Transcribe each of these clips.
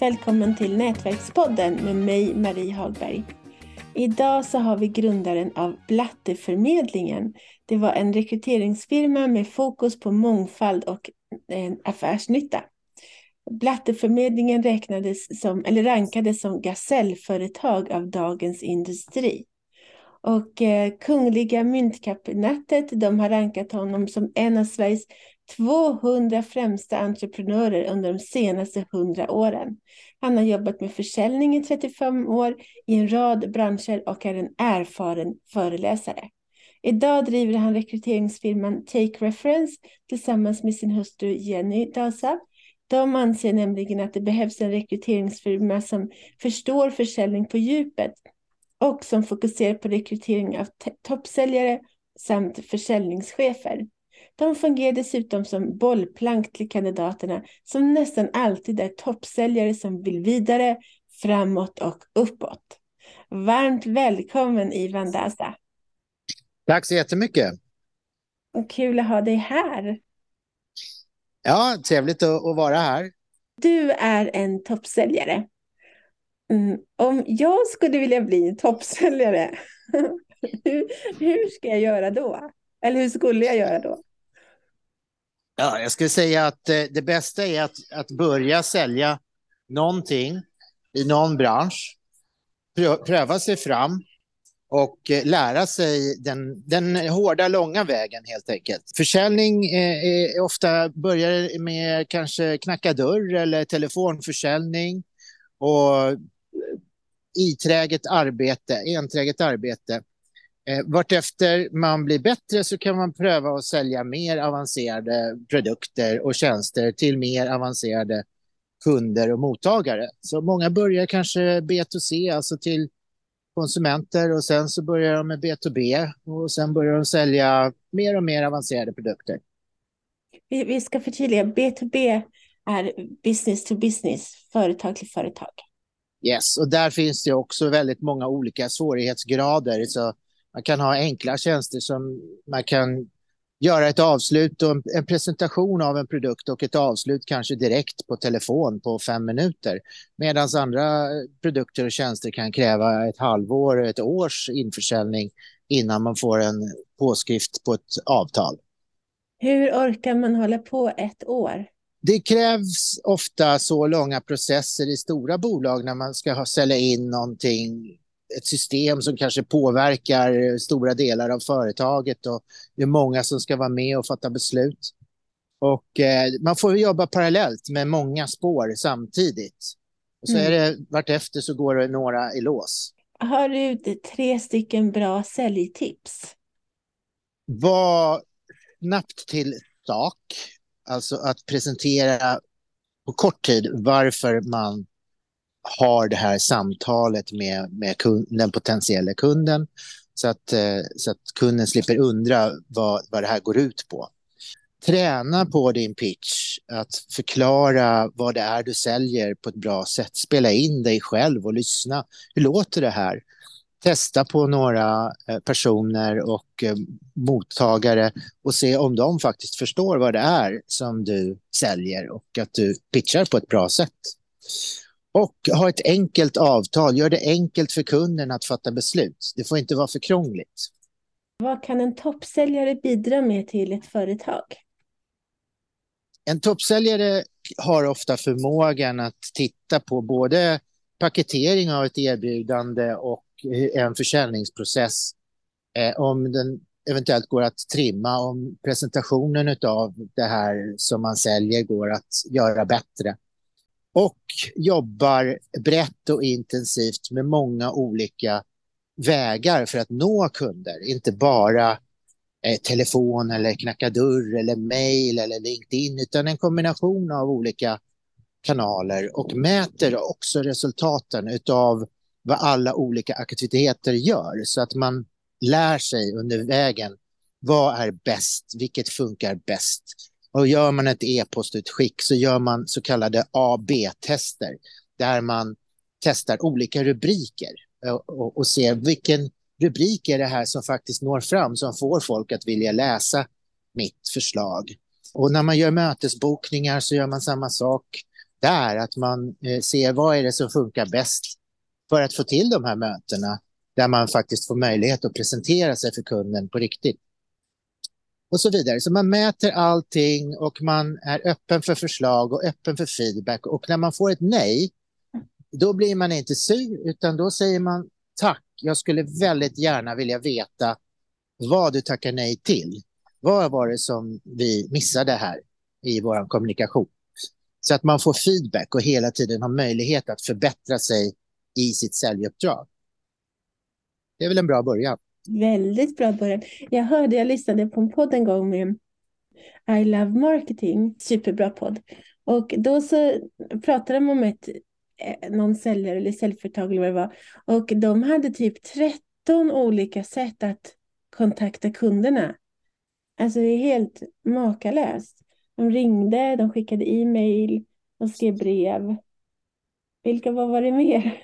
varmt välkommen till Nätverkspodden med mig Marie Hagberg. Idag så har vi grundaren av Blatteförmedlingen. Det var en rekryteringsfirma med fokus på mångfald och eh, affärsnytta. Blatteförmedlingen räknades som, eller rankades som gasellföretag av Dagens Industri. Och eh, Kungliga Myntkabinettet de har rankat honom som en av Sveriges 200 främsta entreprenörer under de senaste 100 åren. Han har jobbat med försäljning i 35 år i en rad branscher och är en erfaren föreläsare. Idag driver han rekryteringsfirman Take Reference tillsammans med sin hustru Jenny Dasa. De anser nämligen att det behövs en rekryteringsfirma som förstår försäljning på djupet och som fokuserar på rekrytering av toppsäljare samt försäljningschefer. De fungerar dessutom som bollplank till kandidaterna som nästan alltid är toppsäljare som vill vidare, framåt och uppåt. Varmt välkommen Ivan Dasa. Tack så jättemycket. Och kul att ha dig här. Ja, trevligt att, att vara här. Du är en toppsäljare. Mm, om jag skulle vilja bli en toppsäljare, hur, hur ska jag göra då? Eller hur skulle jag göra då? Ja, jag skulle säga att eh, det bästa är att, att börja sälja någonting i någon bransch, pröva sig fram och eh, lära sig den, den hårda, långa vägen helt enkelt. Försäljning är, är ofta börjar med kanske knacka dörr eller telefonförsäljning och iträget arbete, enträget arbete. Eh, vartefter man blir bättre så kan man pröva att sälja mer avancerade produkter och tjänster till mer avancerade kunder och mottagare. Så många börjar kanske B2C, alltså till konsumenter och sen så börjar de med B2B och sen börjar de sälja mer och mer avancerade produkter. Vi ska förtydliga, B2B är business to business, företag till företag. Yes, och där finns det också väldigt många olika svårighetsgrader. Så man kan ha enkla tjänster som man kan göra ett avslut och en presentation av en produkt och ett avslut kanske direkt på telefon på fem minuter. Medan andra produkter och tjänster kan kräva ett halvår, ett års införsäljning innan man får en påskrift på ett avtal. Hur orkar man hålla på ett år? Det krävs ofta så långa processer i stora bolag när man ska sälja in någonting ett system som kanske påverkar stora delar av företaget och det är många som ska vara med och fatta beslut. Och eh, man får jobba parallellt med många spår samtidigt. Och så mm. är det vartefter så går det några i lås. Har du tre stycken bra säljtips? Var snabbt till sak. Alltså att presentera på kort tid varför man har det här samtalet med, med kund, den potentiella kunden så att, eh, så att kunden slipper undra vad, vad det här går ut på. Träna på din pitch, att förklara vad det är du säljer på ett bra sätt. Spela in dig själv och lyssna. Hur låter det här? Testa på några eh, personer och eh, mottagare och se om de faktiskt förstår vad det är som du säljer och att du pitchar på ett bra sätt. Och ha ett enkelt avtal, gör det enkelt för kunden att fatta beslut. Det får inte vara för krångligt. Vad kan en toppsäljare bidra med till ett företag? En toppsäljare har ofta förmågan att titta på både paketering av ett erbjudande och en försäljningsprocess. Eh, om den eventuellt går att trimma, om presentationen av det här som man säljer går att göra bättre och jobbar brett och intensivt med många olika vägar för att nå kunder. Inte bara eh, telefon eller knacka dörr eller mejl eller LinkedIn utan en kombination av olika kanaler och mäter också resultaten av vad alla olika aktiviteter gör. Så att man lär sig under vägen vad är bäst, vilket funkar bäst? Och gör man ett e-postutskick så gör man så kallade AB-tester där man testar olika rubriker och, och, och, ser vilken rubrik är det här som faktiskt når fram som får folk att vilja läsa mitt förslag. Och när man gör mötesbokningar så gör man samma sak. där, att man eh, ser vad är det som funkar bäst för att få till de här mötena där man faktiskt får möjlighet att presentera sig för kunden på riktigt. Och så vidare. Så man mäter allting och man är öppen för förslag och öppen för feedback. Och när man får ett nej, då blir man inte sur, utan då säger man tack, jag skulle väldigt gärna vilja veta vad du tackar nej till. Vad var det som vi missade här i vår kommunikation? Så att man får feedback och hela tiden har möjlighet att förbättra sig i sitt säljuppdrag. Det är väl en bra början. Väldigt bra början. Jag hörde, jag lyssnade på en podd en gång med I Love Marketing, superbra podd. Och då så pratade de om ett, eh, någon säljare eller säljföretag eller vad det var. Och de hade typ 13 olika sätt att kontakta kunderna. Alltså det är helt makalöst. De ringde, de skickade e-mail, de skrev brev. Vilka vad var det mer?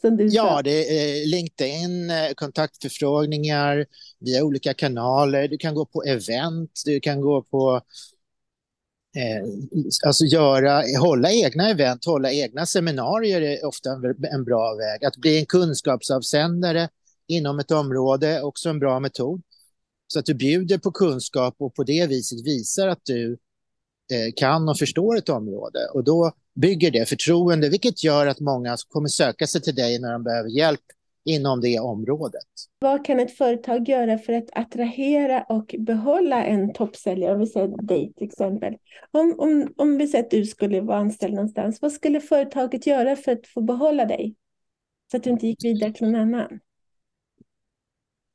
Som du ja, det är LinkedIn, eh, kontaktförfrågningar via olika kanaler. Du kan gå på event, du kan gå på Eh, alltså göra, hålla egna event, hålla egna seminarier är ofta en bra väg. Att bli en kunskapsavsändare inom ett område är också en bra metod. Så att du bjuder på kunskap och på det viset visar att du eh, kan och förstår ett område. Och då bygger det förtroende, vilket gör att många kommer söka sig till dig när de behöver hjälp inom det området. Vad kan ett företag göra för att attrahera och behålla en toppsäljare? Om vi säger dig till exempel. Om, om, om vi säger att du skulle vara anställd någonstans, vad skulle företaget göra för att få behålla dig? Så att du inte gick vidare till någon annan?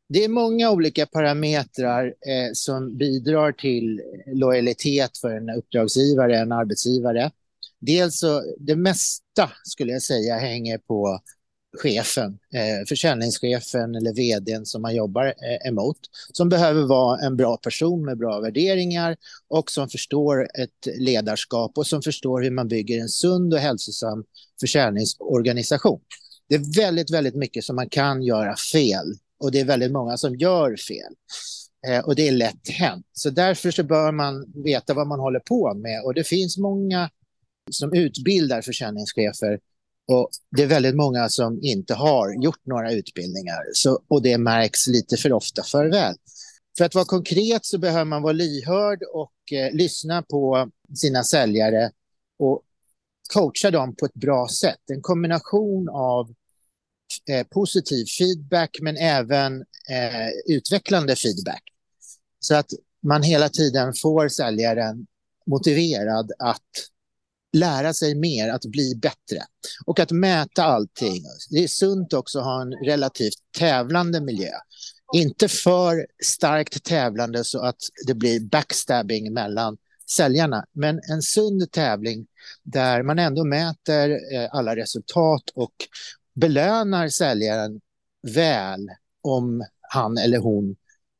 Det är många olika parametrar eh, som bidrar till lojalitet för en uppdragsgivare, en arbetsgivare. Dels så, det mesta skulle jag säga hänger på chefen, eh, försäljningschefen eller vdn som man jobbar eh, emot, som behöver vara en bra person med bra värderingar och som förstår ett ledarskap och som förstår hur man bygger en sund och hälsosam försäljningsorganisation. Det är väldigt, väldigt mycket som man kan göra fel och det är väldigt många som gör fel. Eh, och det är lätt hänt. Så därför så bör man veta vad man håller på med och det finns många som utbildar försäljningschefer och det är väldigt många som inte har gjort några utbildningar så, och det märks lite för ofta för väl. För att vara konkret så behöver man vara lyhörd och eh, lyssna på sina säljare och coacha dem på ett bra sätt. En kombination av eh, positiv feedback men även eh, utvecklande feedback. Så att man hela tiden får säljaren motiverad att lära sig mer, att bli bättre och att mäta allting. Det är sunt också att ha en relativt tävlande miljö. Inte för starkt tävlande så att det blir backstabbing mellan säljarna, men en sund tävling där man ändå mäter eh, alla resultat och belönar säljaren väl om han eller hon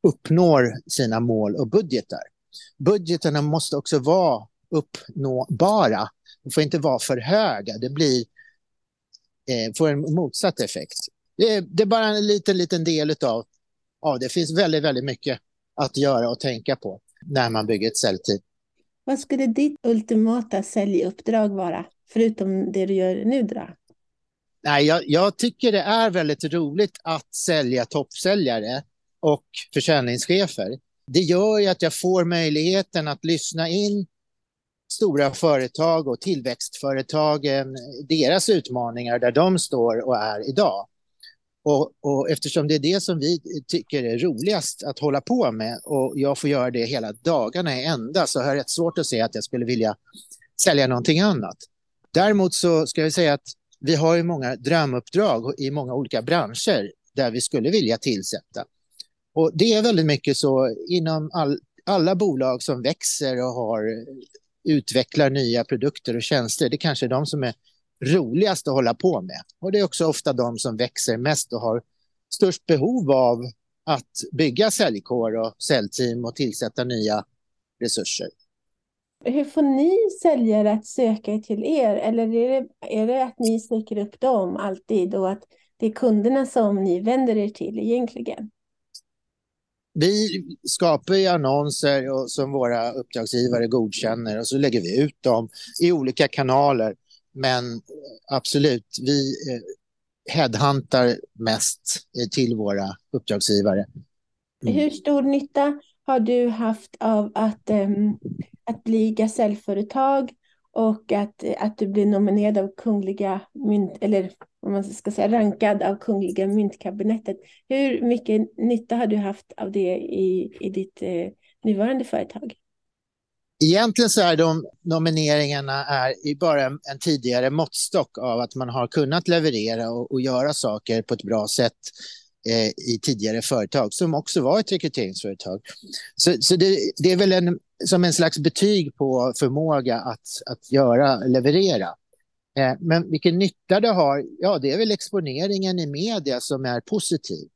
uppnår sina mål och budgetar. Budgeterna måste också vara uppnåbara de får inte vara för höga. Det blir, eh, får en motsatt effekt. Det är, det är, bara en liten, liten del av, av det. finns väldigt, väldigt mycket att göra och tänka på när man bygger ett säljteam. Vad skulle ditt ultimata säljuppdrag vara, förutom det du gör nu? Då? Nej, jag, jag tycker det är väldigt roligt att sälja toppsäljare och försäljningschefer. Det gör ju att jag får möjligheten att lyssna in stora företag och tillväxtföretagen, deras utmaningar där de står och är idag. Och, och, eftersom det är det som vi tycker är roligast att hålla på med och jag får göra det hela dagarna i ända så har jag rätt svårt att se att jag skulle vilja sälja någonting annat. Däremot så ska jag säga att vi har ju många drömuppdrag i många olika branscher där vi skulle vilja tillsätta. Och det är väldigt mycket så inom all, alla bolag som växer och har utvecklar nya produkter och tjänster. Det kanske är de som är roligast att hålla på med. Och det är också ofta de som växer mest och har störst behov av att bygga säljkår och säljteam och tillsätta nya resurser. Hur får ni säljare att söka till er? Eller är det, är det att ni söker upp dem alltid och att det är kunderna som ni vänder er till egentligen? Vi skapar ju annonser och, som våra uppdragsgivare godkänner och så lägger vi ut dem i olika kanaler. Men absolut, vi eh, headhuntar mest till våra uppdragsgivare. Mm. Hur stor nytta har du haft av att, äm, att bli gasellföretag och att, att du blir nominerad av Kungliga mynt, eller om man ska säga rankad av Kungliga myntkabinettet. Hur mycket nytta har du haft av det i, i ditt eh, nuvarande företag? Egentligen så är de nomineringarna är bara en, en tidigare måttstock av att man har kunnat leverera och, och göra saker på ett bra sätt Eh, i tidigare företag som också var ett rekryteringsföretag. Så, så det, det, är väl en, som en slags betyg på förmåga att, att göra, leverera. Eh, men vilken nytta det har, ja det är väl exponeringen i media som är positiv.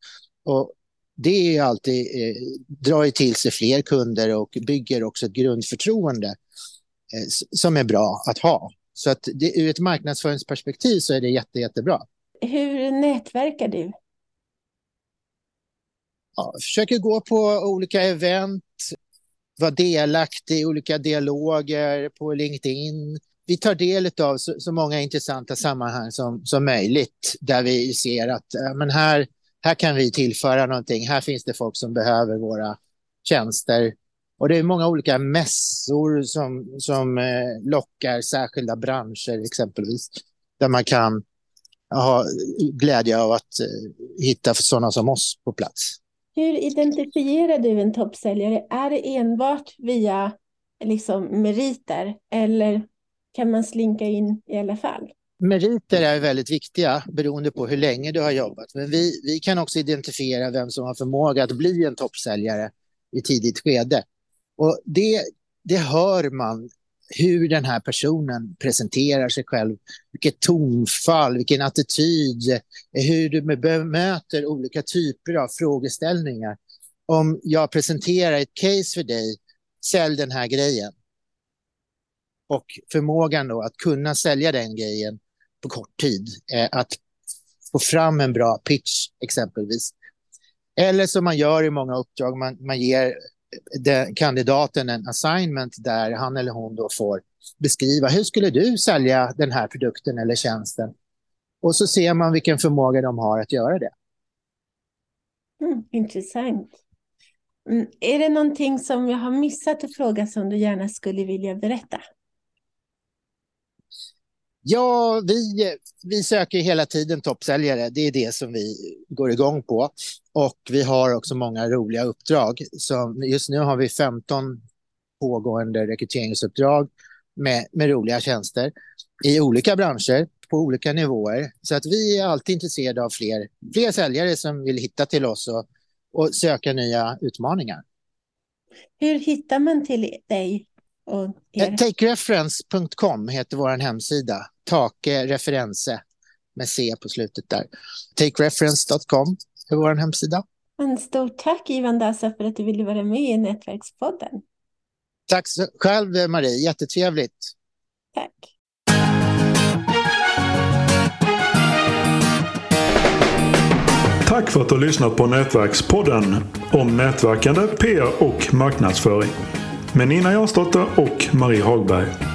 Och det är alltid, eh, drar till sig fler kunder och bygger också ett grundförtroende eh, som är bra att ha. Så att det, ur ett marknadsföringsperspektiv så är det jätte, jättebra. Hur nätverkar du? Ja, försöker gå på olika event, vara delaktig i olika dialoger på LinkedIn. Vi tar del av så, så många intressanta sammanhang som, som möjligt där vi ser att men här här kan vi tillföra någonting. Här finns det folk som behöver våra tjänster. Och det är många olika mässor som, som eh, lockar särskilda branscher exempelvis. Där man kan ha glädje av att eh, hitta sådana som oss på plats. Hur identifierar du en toppsäljare? Är det enbart via liksom, meriter eller kan man slinka in i alla fall? meriter är väldigt viktiga beroende på hur länge du har jobbat. Men vi, vi kan också identifiera vem som har förmåga att bli en toppsäljare i tidigt skede. Och det, det hör man hur den här personen presenterar sig själv, vilket tonfall, vilken attityd, hur du bemöter olika typer av frågeställningar. Om jag presenterar ett case för dig, sälj den här grejen. Och förmågan då att kunna sälja den grejen på kort tid. Eh, att få fram en bra pitch exempelvis. Eller som man gör i många uppdrag, man, man ger den, kandidaten en assignment där han eller hon då får beskriva hur skulle du sälja den här produkten eller tjänsten? Och så ser man vilken förmåga de har att göra det. Mm, intressant. Mm, är det någonting som jag har missat att fråga som du gärna skulle vilja berätta? Ja, vi, vi söker hela tiden toppsäljare. Det är det som vi går igång på. Och vi har också många roliga uppdrag. Så just nu har vi 15 pågående rekryteringsuppdrag med, med roliga tjänster i olika branscher på olika nivåer. Så att vi är alltid intresserade av fler, fler säljare som vill hitta till oss och, och söka nya utmaningar. Hur hittar man till dig? Eh, Takereference.com heter vår hemsida. Take referense med C på slutet där. Takereference.com är vår hemsida. En stort tack Ivan Dasa för att du ville vara med i Nätverkspodden. Tack själv Marie, jättetrevligt. Tack. Tack för att du har lyssnat på Nätverkspodden om nätverkande, PR och marknadsföring med Nina Jansdotter och Marie Hagberg.